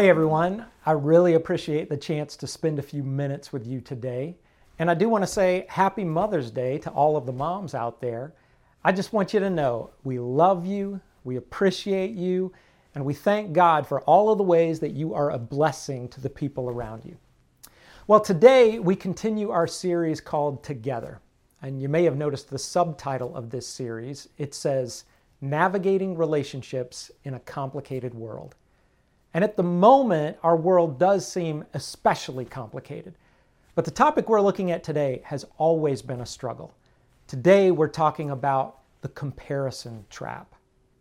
hey everyone, I really appreciate the chance to spend a few minutes with you today. And I do want to say happy Mother's Day to all of the moms out there. I just want you to know we love you, we appreciate you, and we thank God for all of the ways that you are a blessing to the people around you. Well, today we continue our series called Together. And you may have noticed the subtitle of this series. It says, Navigating Relationships in a Complicated World. And at the moment, our world does seem especially complicated. But the topic we're looking at today has always been a struggle. Today, we're talking about the comparison trap.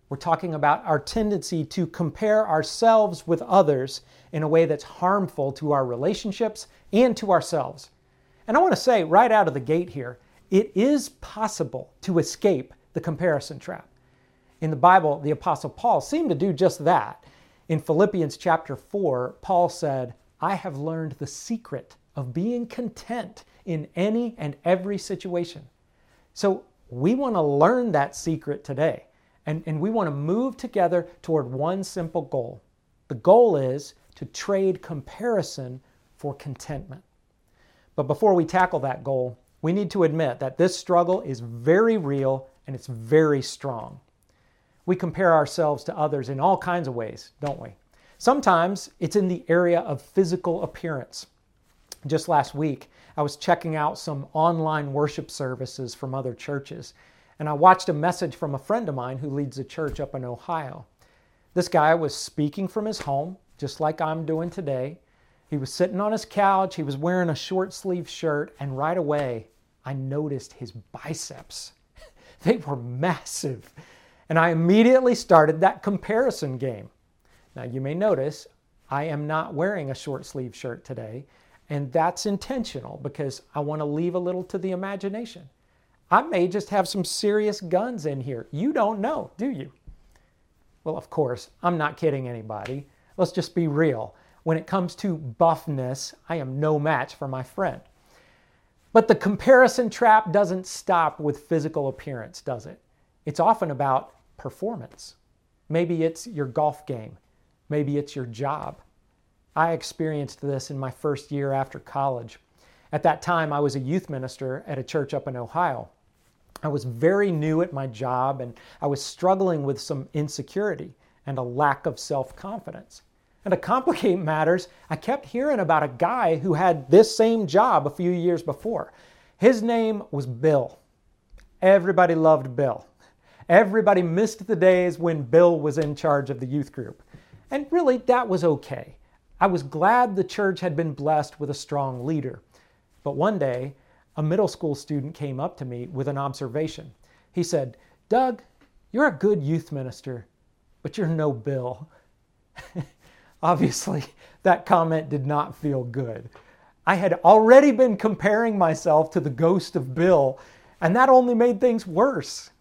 We're talking about our tendency to compare ourselves with others in a way that's harmful to our relationships and to ourselves. And I want to say right out of the gate here it is possible to escape the comparison trap. In the Bible, the Apostle Paul seemed to do just that. In Philippians chapter 4, Paul said, I have learned the secret of being content in any and every situation. So we want to learn that secret today. And, and we want to move together toward one simple goal. The goal is to trade comparison for contentment. But before we tackle that goal, we need to admit that this struggle is very real and it's very strong. We compare ourselves to others in all kinds of ways, don't we? Sometimes it's in the area of physical appearance. Just last week, I was checking out some online worship services from other churches, and I watched a message from a friend of mine who leads a church up in Ohio. This guy was speaking from his home, just like I'm doing today. He was sitting on his couch, he was wearing a short sleeve shirt, and right away, I noticed his biceps. they were massive. And I immediately started that comparison game. Now, you may notice I am not wearing a short sleeve shirt today, and that's intentional because I want to leave a little to the imagination. I may just have some serious guns in here. You don't know, do you? Well, of course, I'm not kidding anybody. Let's just be real. When it comes to buffness, I am no match for my friend. But the comparison trap doesn't stop with physical appearance, does it? It's often about performance. Maybe it's your golf game. Maybe it's your job. I experienced this in my first year after college. At that time, I was a youth minister at a church up in Ohio. I was very new at my job and I was struggling with some insecurity and a lack of self confidence. And to complicate matters, I kept hearing about a guy who had this same job a few years before. His name was Bill. Everybody loved Bill. Everybody missed the days when Bill was in charge of the youth group. And really, that was okay. I was glad the church had been blessed with a strong leader. But one day, a middle school student came up to me with an observation. He said, Doug, you're a good youth minister, but you're no Bill. Obviously, that comment did not feel good. I had already been comparing myself to the ghost of Bill, and that only made things worse.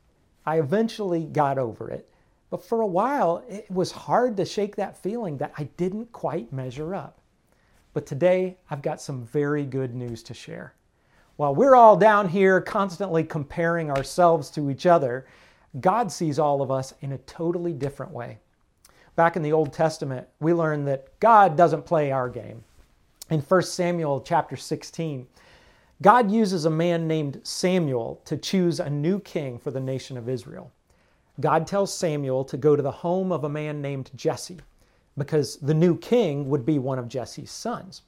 I eventually got over it. But for a while, it was hard to shake that feeling that I didn't quite measure up. But today, I've got some very good news to share. While we're all down here constantly comparing ourselves to each other, God sees all of us in a totally different way. Back in the Old Testament, we learn that God doesn't play our game. In 1 Samuel chapter 16, God uses a man named Samuel to choose a new king for the nation of Israel. God tells Samuel to go to the home of a man named Jesse because the new king would be one of Jesse's sons.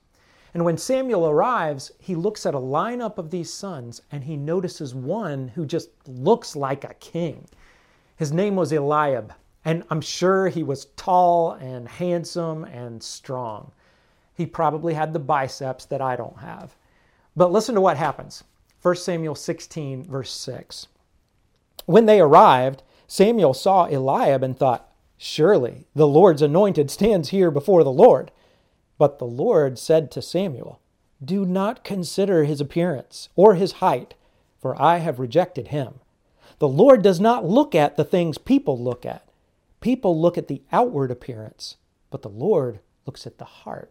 And when Samuel arrives, he looks at a lineup of these sons and he notices one who just looks like a king. His name was Eliab, and I'm sure he was tall and handsome and strong. He probably had the biceps that I don't have. But listen to what happens 1 Samuel 16, verse 6. When they arrived, Samuel saw Eliab and thought, Surely the Lord's anointed stands here before the Lord. But the Lord said to Samuel, Do not consider his appearance or his height, for I have rejected him. The Lord does not look at the things people look at. People look at the outward appearance, but the Lord looks at the heart.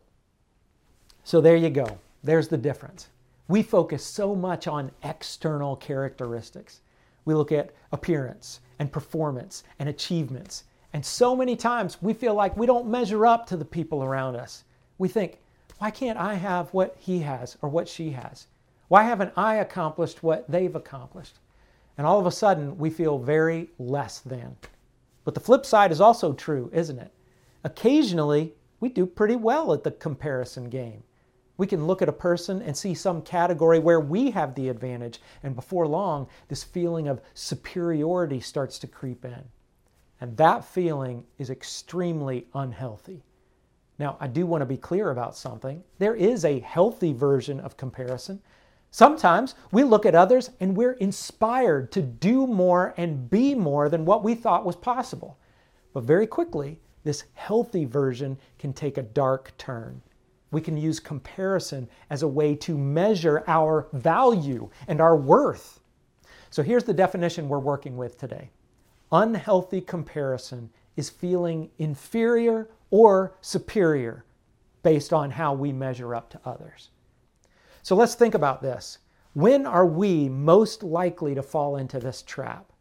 So there you go. There's the difference. We focus so much on external characteristics. We look at appearance and performance and achievements. And so many times we feel like we don't measure up to the people around us. We think, why can't I have what he has or what she has? Why haven't I accomplished what they've accomplished? And all of a sudden, we feel very less than. But the flip side is also true, isn't it? Occasionally, we do pretty well at the comparison game. We can look at a person and see some category where we have the advantage, and before long, this feeling of superiority starts to creep in. And that feeling is extremely unhealthy. Now, I do want to be clear about something. There is a healthy version of comparison. Sometimes we look at others and we're inspired to do more and be more than what we thought was possible. But very quickly, this healthy version can take a dark turn. We can use comparison as a way to measure our value and our worth. So here's the definition we're working with today unhealthy comparison is feeling inferior or superior based on how we measure up to others. So let's think about this. When are we most likely to fall into this trap?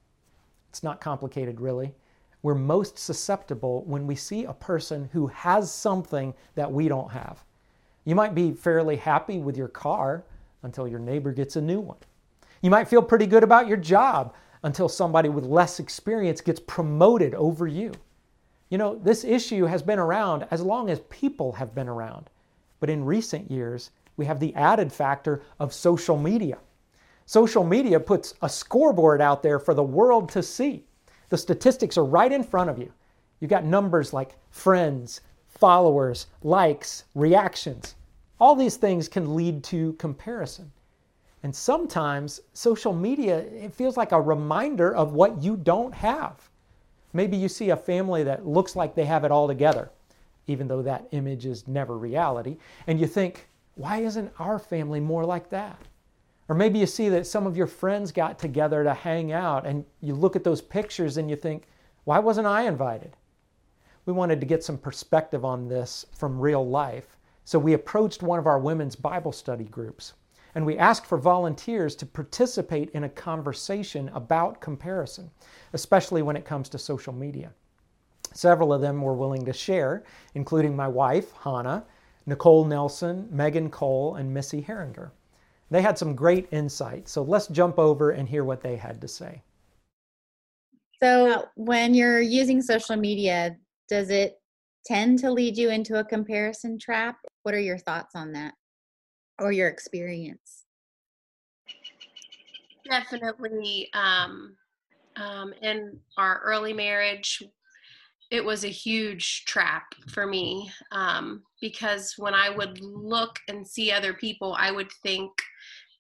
It's not complicated, really. We're most susceptible when we see a person who has something that we don't have. You might be fairly happy with your car until your neighbor gets a new one. You might feel pretty good about your job until somebody with less experience gets promoted over you. You know, this issue has been around as long as people have been around. But in recent years, we have the added factor of social media. Social media puts a scoreboard out there for the world to see. The statistics are right in front of you. You've got numbers like friends, followers, likes, reactions. All these things can lead to comparison. And sometimes social media, it feels like a reminder of what you don't have. Maybe you see a family that looks like they have it all together, even though that image is never reality, and you think, why isn't our family more like that? Or maybe you see that some of your friends got together to hang out and you look at those pictures and you think, why wasn't I invited? We wanted to get some perspective on this from real life, so we approached one of our women's Bible study groups and we asked for volunteers to participate in a conversation about comparison, especially when it comes to social media. Several of them were willing to share, including my wife, Hannah, Nicole Nelson, Megan Cole, and Missy Herringer. They had some great insight, so let's jump over and hear what they had to say. So, when you're using social media, does it tend to lead you into a comparison trap? What are your thoughts on that or your experience? Definitely. Um, um, in our early marriage, it was a huge trap for me um, because when I would look and see other people, I would think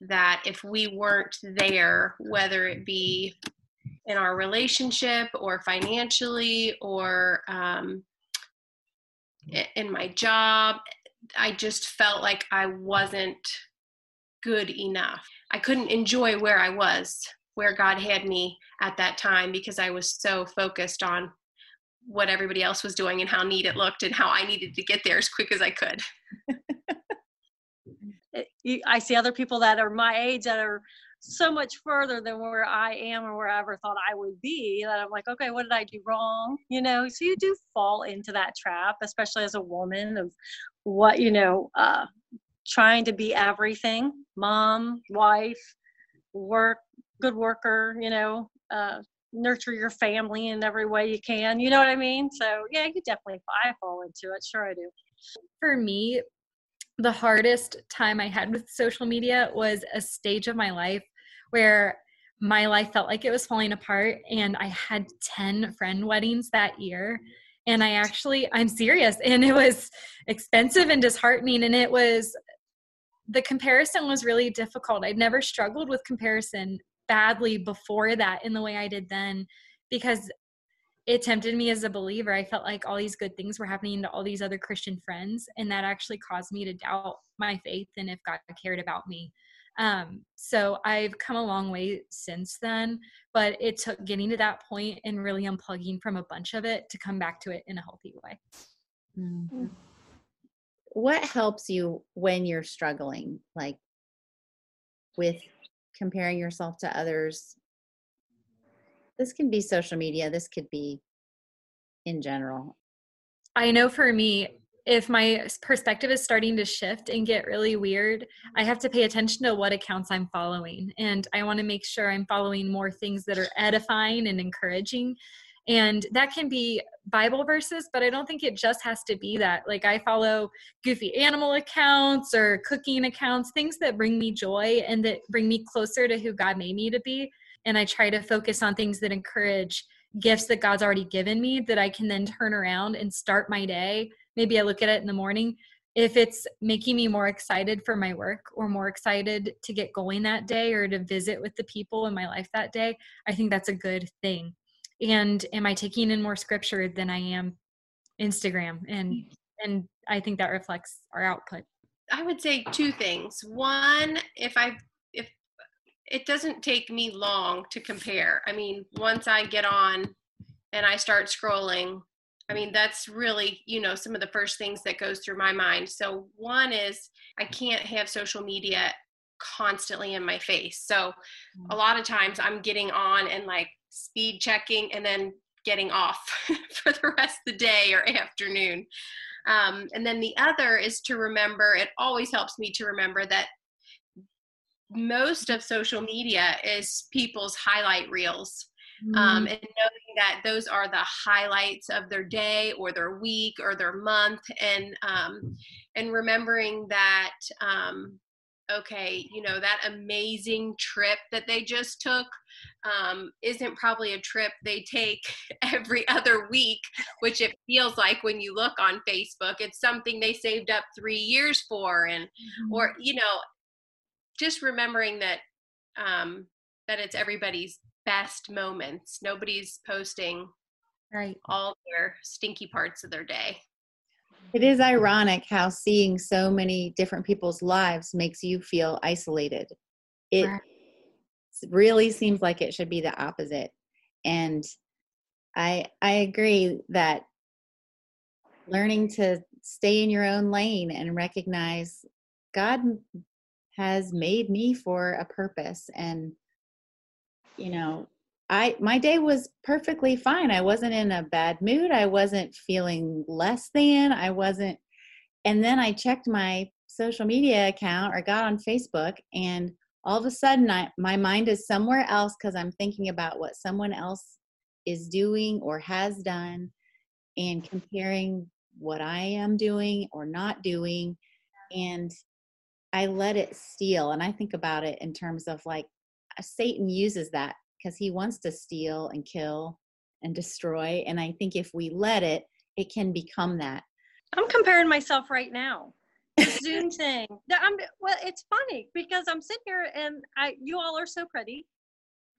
that if we weren't there, whether it be in our relationship or financially or um, in my job, I just felt like I wasn't good enough. I couldn't enjoy where I was, where God had me at that time because I was so focused on what everybody else was doing and how neat it looked and how I needed to get there as quick as I could. I see other people that are my age that are so much further than where I am or where I ever thought I would be that I'm like, okay, what did I do wrong? You know, so you do fall into that trap, especially as a woman of what, you know, uh, trying to be everything mom, wife, work, good worker, you know, uh, nurture your family in every way you can. You know what I mean? So yeah, you definitely I fall into it. Sure, I do. For me, the hardest time I had with social media was a stage of my life where my life felt like it was falling apart and I had 10 friend weddings that year. And I actually, I'm serious, and it was expensive and disheartening. And it was, the comparison was really difficult. I'd never struggled with comparison badly before that in the way I did then because it tempted me as a believer. I felt like all these good things were happening to all these other Christian friends, and that actually caused me to doubt my faith and if God cared about me. Um, so I've come a long way since then, but it took getting to that point and really unplugging from a bunch of it to come back to it in a healthy way. Mm-hmm. What helps you when you're struggling, like with comparing yourself to others. This can be social media, this could be in general? I know for me, if my perspective is starting to shift and get really weird, I have to pay attention to what accounts I'm following. And I want to make sure I'm following more things that are edifying and encouraging. And that can be Bible verses, but I don't think it just has to be that. Like I follow goofy animal accounts or cooking accounts, things that bring me joy and that bring me closer to who God made me to be. And I try to focus on things that encourage gifts that God's already given me that I can then turn around and start my day maybe I look at it in the morning. If it's making me more excited for my work or more excited to get going that day or to visit with the people in my life that day, I think that's a good thing. And am I taking in more scripture than I am Instagram? And mm. and I think that reflects our output. I would say two things. One, if I if it doesn't take me long to compare. I mean, once I get on and I start scrolling, I mean, that's really, you know, some of the first things that goes through my mind. So one is I can't have social media constantly in my face. So a lot of times I'm getting on and like speed checking and then getting off for the rest of the day or afternoon. Um, and then the other is to remember, it always helps me to remember that most of social media is people's highlight reels um, mm-hmm. um, and knowing that those are the highlights of their day or their week or their month and um, and remembering that um, okay you know that amazing trip that they just took um, isn't probably a trip they take every other week which it feels like when you look on facebook it's something they saved up three years for and mm-hmm. or you know just remembering that um, that it's everybody's best moments. Nobody's posting right all their stinky parts of their day. It is ironic how seeing so many different people's lives makes you feel isolated. It right. really seems like it should be the opposite. And I I agree that learning to stay in your own lane and recognize God has made me for a purpose and you know i my day was perfectly fine. I wasn't in a bad mood. I wasn't feeling less than. I wasn't and then i checked my social media account or got on facebook and all of a sudden I, my mind is somewhere else because i'm thinking about what someone else is doing or has done and comparing what i am doing or not doing and i let it steal and i think about it in terms of like uh, Satan uses that because he wants to steal and kill and destroy. And I think if we let it, it can become that. I'm comparing myself right now. Zoom thing. I'm, well, it's funny because I'm sitting here and I, you all are so pretty.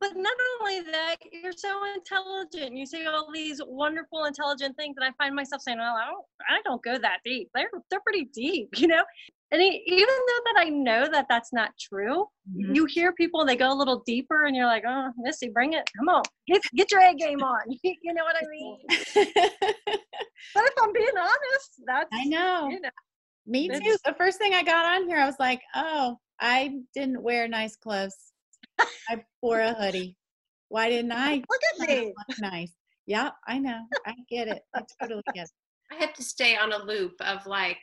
But not only that, you're so intelligent. You say all these wonderful, intelligent things, and I find myself saying, "Well, I don't, I don't go that deep. They're they're pretty deep, you know." And even though that I know that that's not true, mm-hmm. you hear people they go a little deeper, and you're like, "Oh, Missy, bring it! Come on, get get your A game on." you know what I mean? but if I'm being honest, that's I know. You know Me too. The first thing I got on here, I was like, "Oh, I didn't wear nice clothes. I wore a hoodie. Why didn't I? Look at me. Look nice. Yeah, I know. I get it. I totally get it. I have to stay on a loop of like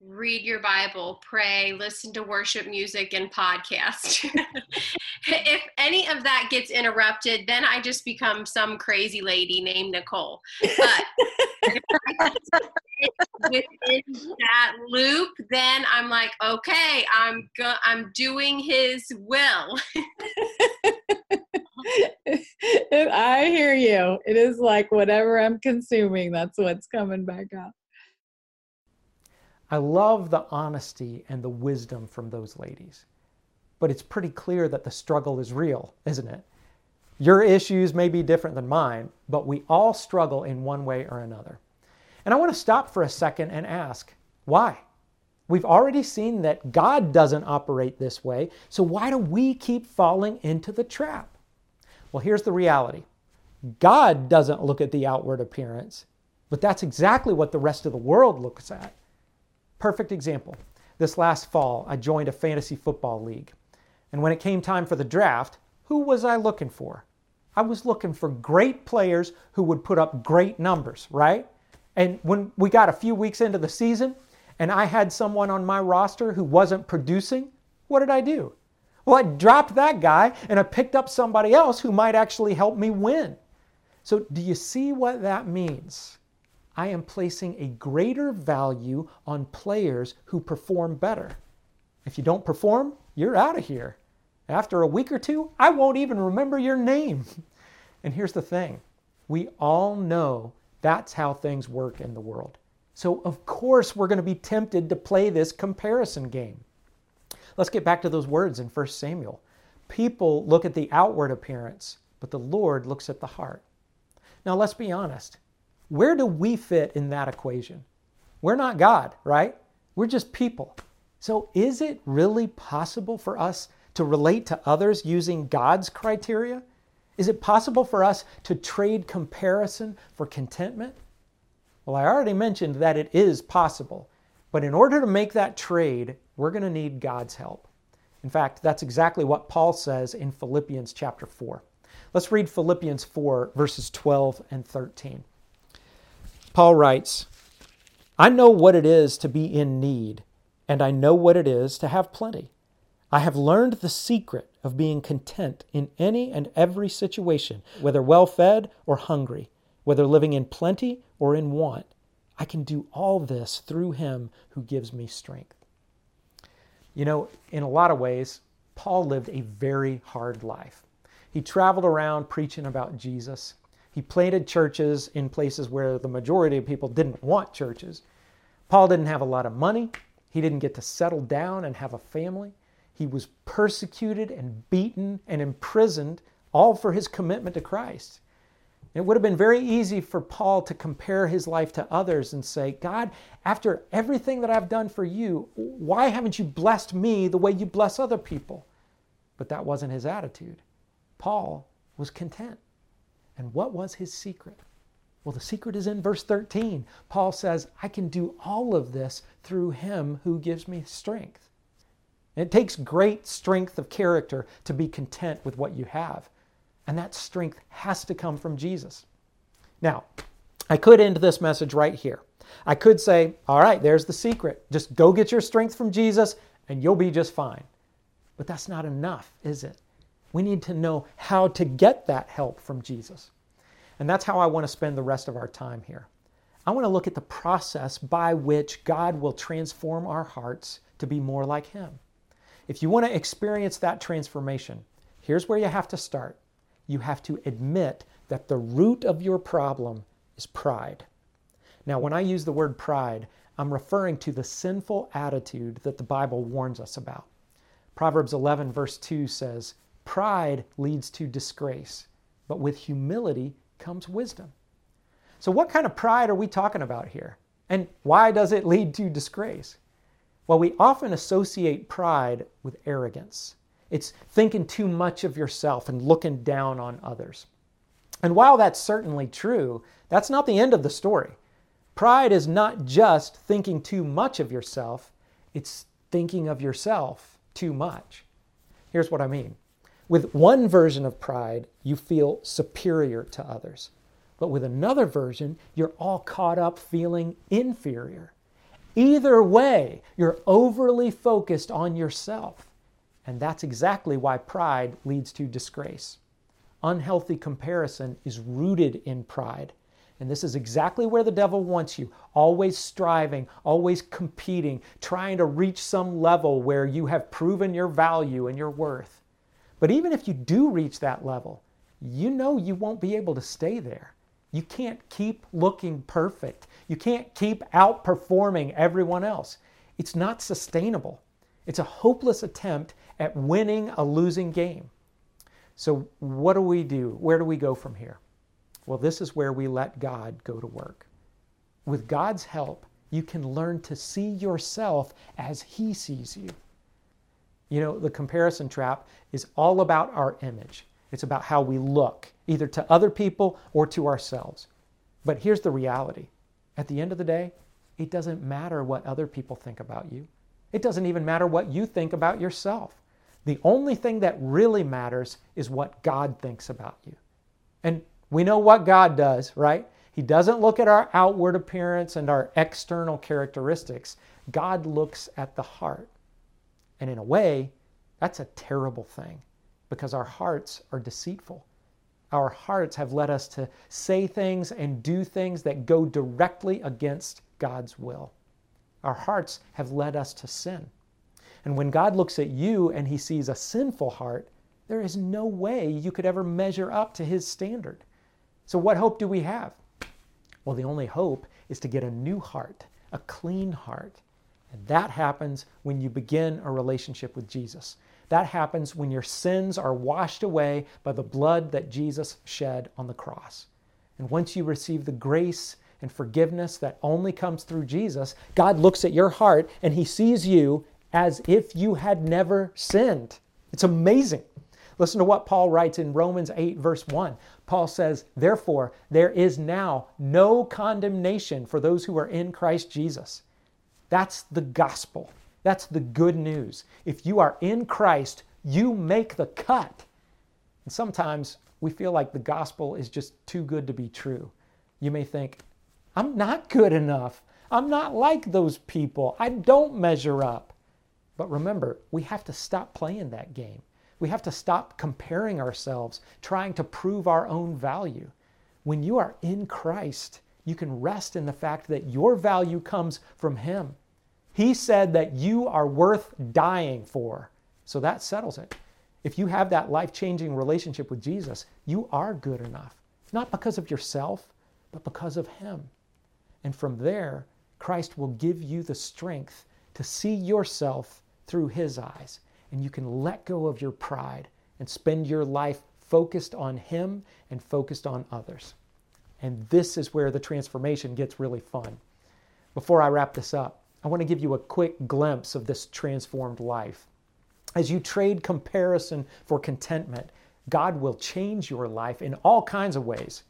read your Bible, pray, listen to worship music, and podcast. if any of that gets interrupted, then I just become some crazy lady named Nicole. But within that loop, then I'm like, okay, I'm go- I'm doing His will. I hear you. It is like whatever I'm consuming, that's what's coming back up. I love the honesty and the wisdom from those ladies. But it's pretty clear that the struggle is real, isn't it? Your issues may be different than mine, but we all struggle in one way or another. And I want to stop for a second and ask why? We've already seen that God doesn't operate this way, so why do we keep falling into the trap? Well, here's the reality God doesn't look at the outward appearance, but that's exactly what the rest of the world looks at. Perfect example. This last fall, I joined a fantasy football league. And when it came time for the draft, who was I looking for? I was looking for great players who would put up great numbers, right? And when we got a few weeks into the season and I had someone on my roster who wasn't producing, what did I do? Well, I dropped that guy and I picked up somebody else who might actually help me win. So, do you see what that means? I am placing a greater value on players who perform better. If you don't perform, you're out of here. After a week or two, I won't even remember your name. And here's the thing we all know that's how things work in the world. So, of course, we're going to be tempted to play this comparison game. Let's get back to those words in 1 Samuel. People look at the outward appearance, but the Lord looks at the heart. Now, let's be honest. Where do we fit in that equation? We're not God, right? We're just people. So, is it really possible for us to relate to others using God's criteria? Is it possible for us to trade comparison for contentment? Well, I already mentioned that it is possible. But in order to make that trade, we're going to need God's help. In fact, that's exactly what Paul says in Philippians chapter 4. Let's read Philippians 4, verses 12 and 13. Paul writes, I know what it is to be in need, and I know what it is to have plenty. I have learned the secret of being content in any and every situation, whether well fed or hungry, whether living in plenty or in want. I can do all this through him who gives me strength. You know, in a lot of ways, Paul lived a very hard life. He traveled around preaching about Jesus. He planted churches in places where the majority of people didn't want churches. Paul didn't have a lot of money. He didn't get to settle down and have a family. He was persecuted and beaten and imprisoned, all for his commitment to Christ. It would have been very easy for Paul to compare his life to others and say, God, after everything that I've done for you, why haven't you blessed me the way you bless other people? But that wasn't his attitude. Paul was content. And what was his secret? Well, the secret is in verse 13. Paul says, I can do all of this through him who gives me strength. it takes great strength of character to be content with what you have. And that strength has to come from Jesus. Now, I could end this message right here. I could say, all right, there's the secret. Just go get your strength from Jesus and you'll be just fine. But that's not enough, is it? We need to know how to get that help from Jesus. And that's how I want to spend the rest of our time here. I want to look at the process by which God will transform our hearts to be more like Him. If you want to experience that transformation, here's where you have to start you have to admit that the root of your problem is pride. Now, when I use the word pride, I'm referring to the sinful attitude that the Bible warns us about. Proverbs 11, verse 2 says, Pride leads to disgrace, but with humility comes wisdom. So, what kind of pride are we talking about here? And why does it lead to disgrace? Well, we often associate pride with arrogance. It's thinking too much of yourself and looking down on others. And while that's certainly true, that's not the end of the story. Pride is not just thinking too much of yourself, it's thinking of yourself too much. Here's what I mean. With one version of pride, you feel superior to others. But with another version, you're all caught up feeling inferior. Either way, you're overly focused on yourself. And that's exactly why pride leads to disgrace. Unhealthy comparison is rooted in pride. And this is exactly where the devil wants you always striving, always competing, trying to reach some level where you have proven your value and your worth. But even if you do reach that level, you know you won't be able to stay there. You can't keep looking perfect. You can't keep outperforming everyone else. It's not sustainable. It's a hopeless attempt at winning a losing game. So, what do we do? Where do we go from here? Well, this is where we let God go to work. With God's help, you can learn to see yourself as He sees you. You know, the comparison trap is all about our image. It's about how we look, either to other people or to ourselves. But here's the reality at the end of the day, it doesn't matter what other people think about you. It doesn't even matter what you think about yourself. The only thing that really matters is what God thinks about you. And we know what God does, right? He doesn't look at our outward appearance and our external characteristics. God looks at the heart. And in a way, that's a terrible thing because our hearts are deceitful. Our hearts have led us to say things and do things that go directly against God's will. Our hearts have led us to sin. And when God looks at you and he sees a sinful heart, there is no way you could ever measure up to his standard. So, what hope do we have? Well, the only hope is to get a new heart, a clean heart. And that happens when you begin a relationship with Jesus. That happens when your sins are washed away by the blood that Jesus shed on the cross. And once you receive the grace and forgiveness that only comes through Jesus, God looks at your heart and he sees you as if you had never sinned. It's amazing. Listen to what Paul writes in Romans 8, verse 1. Paul says, Therefore, there is now no condemnation for those who are in Christ Jesus. That's the gospel. That's the good news. If you are in Christ, you make the cut. And sometimes we feel like the gospel is just too good to be true. You may think, I'm not good enough. I'm not like those people. I don't measure up. But remember, we have to stop playing that game. We have to stop comparing ourselves, trying to prove our own value. When you are in Christ, you can rest in the fact that your value comes from Him. He said that you are worth dying for. So that settles it. If you have that life changing relationship with Jesus, you are good enough. Not because of yourself, but because of Him. And from there, Christ will give you the strength to see yourself through His eyes. And you can let go of your pride and spend your life focused on Him and focused on others. And this is where the transformation gets really fun. Before I wrap this up, I want to give you a quick glimpse of this transformed life. As you trade comparison for contentment, God will change your life in all kinds of ways.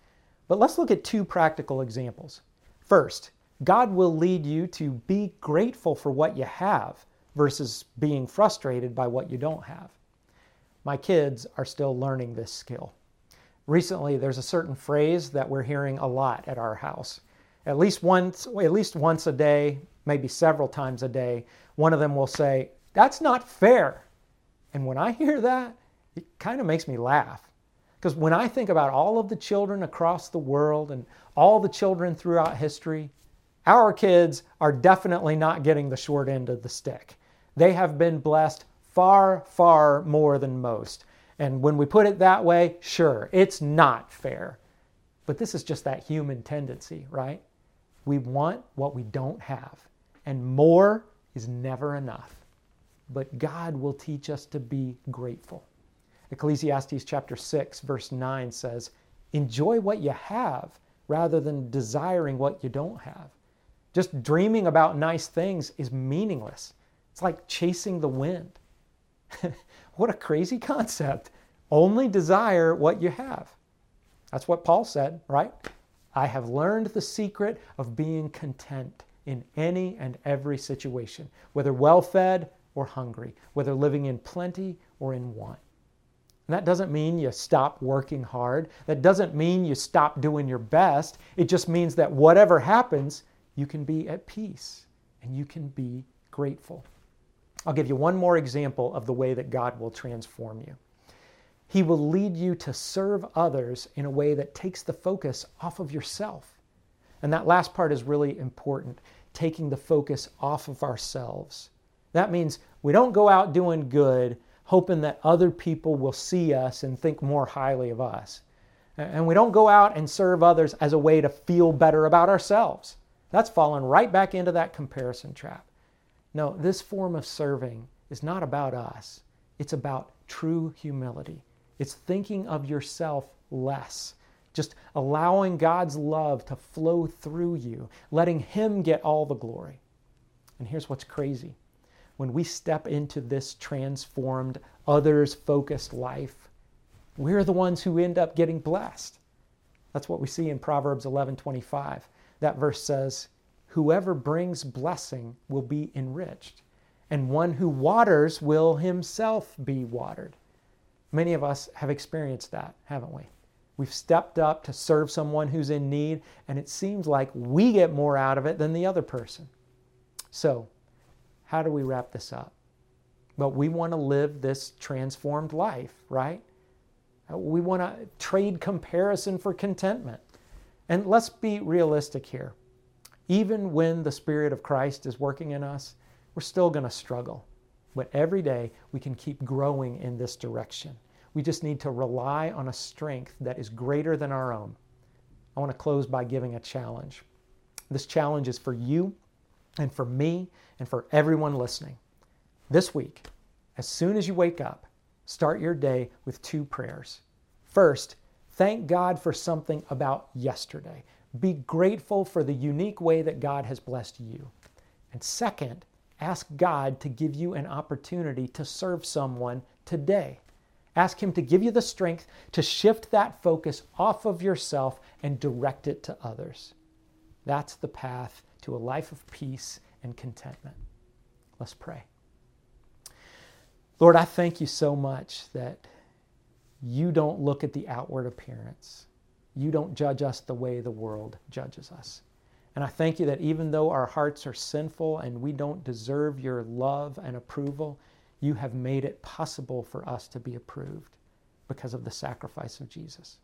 But let's look at two practical examples. First, God will lead you to be grateful for what you have versus being frustrated by what you don't have. My kids are still learning this skill. Recently, there's a certain phrase that we're hearing a lot at our house. At least once, at least once a day, maybe several times a day, one of them will say, That's not fair. And when I hear that, it kind of makes me laugh. Because when I think about all of the children across the world and all the children throughout history, our kids are definitely not getting the short end of the stick. They have been blessed far, far more than most. And when we put it that way, sure, it's not fair. But this is just that human tendency, right? We want what we don't have, and more is never enough. But God will teach us to be grateful. Ecclesiastes chapter 6, verse 9 says, Enjoy what you have rather than desiring what you don't have. Just dreaming about nice things is meaningless. It's like chasing the wind. what a crazy concept. Only desire what you have. That's what Paul said, right? I have learned the secret of being content in any and every situation, whether well fed or hungry, whether living in plenty or in want. And that doesn't mean you stop working hard. That doesn't mean you stop doing your best. It just means that whatever happens, you can be at peace and you can be grateful. I'll give you one more example of the way that God will transform you. He will lead you to serve others in a way that takes the focus off of yourself. And that last part is really important taking the focus off of ourselves. That means we don't go out doing good hoping that other people will see us and think more highly of us. And we don't go out and serve others as a way to feel better about ourselves. That's fallen right back into that comparison trap. No, this form of serving is not about us, it's about true humility. It's thinking of yourself less, just allowing God's love to flow through you, letting Him get all the glory. And here's what's crazy when we step into this transformed, others focused life, we're the ones who end up getting blessed. That's what we see in Proverbs 11:25. That verse says, Whoever brings blessing will be enriched, and one who waters will himself be watered. Many of us have experienced that, haven't we? We've stepped up to serve someone who's in need, and it seems like we get more out of it than the other person. So, how do we wrap this up? Well, we want to live this transformed life, right? We want to trade comparison for contentment. And let's be realistic here. Even when the Spirit of Christ is working in us, we're still going to struggle. But every day we can keep growing in this direction. We just need to rely on a strength that is greater than our own. I want to close by giving a challenge. This challenge is for you and for me and for everyone listening. This week, as soon as you wake up, start your day with two prayers. First, thank God for something about yesterday. Be grateful for the unique way that God has blessed you. And second, ask God to give you an opportunity to serve someone today. Ask Him to give you the strength to shift that focus off of yourself and direct it to others. That's the path to a life of peace and contentment. Let's pray. Lord, I thank you so much that you don't look at the outward appearance. You don't judge us the way the world judges us. And I thank you that even though our hearts are sinful and we don't deserve your love and approval, you have made it possible for us to be approved because of the sacrifice of Jesus.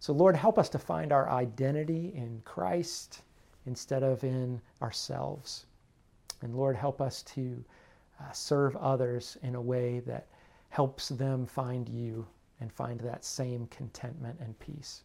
So, Lord, help us to find our identity in Christ instead of in ourselves. And Lord, help us to uh, serve others in a way that helps them find you and find that same contentment and peace.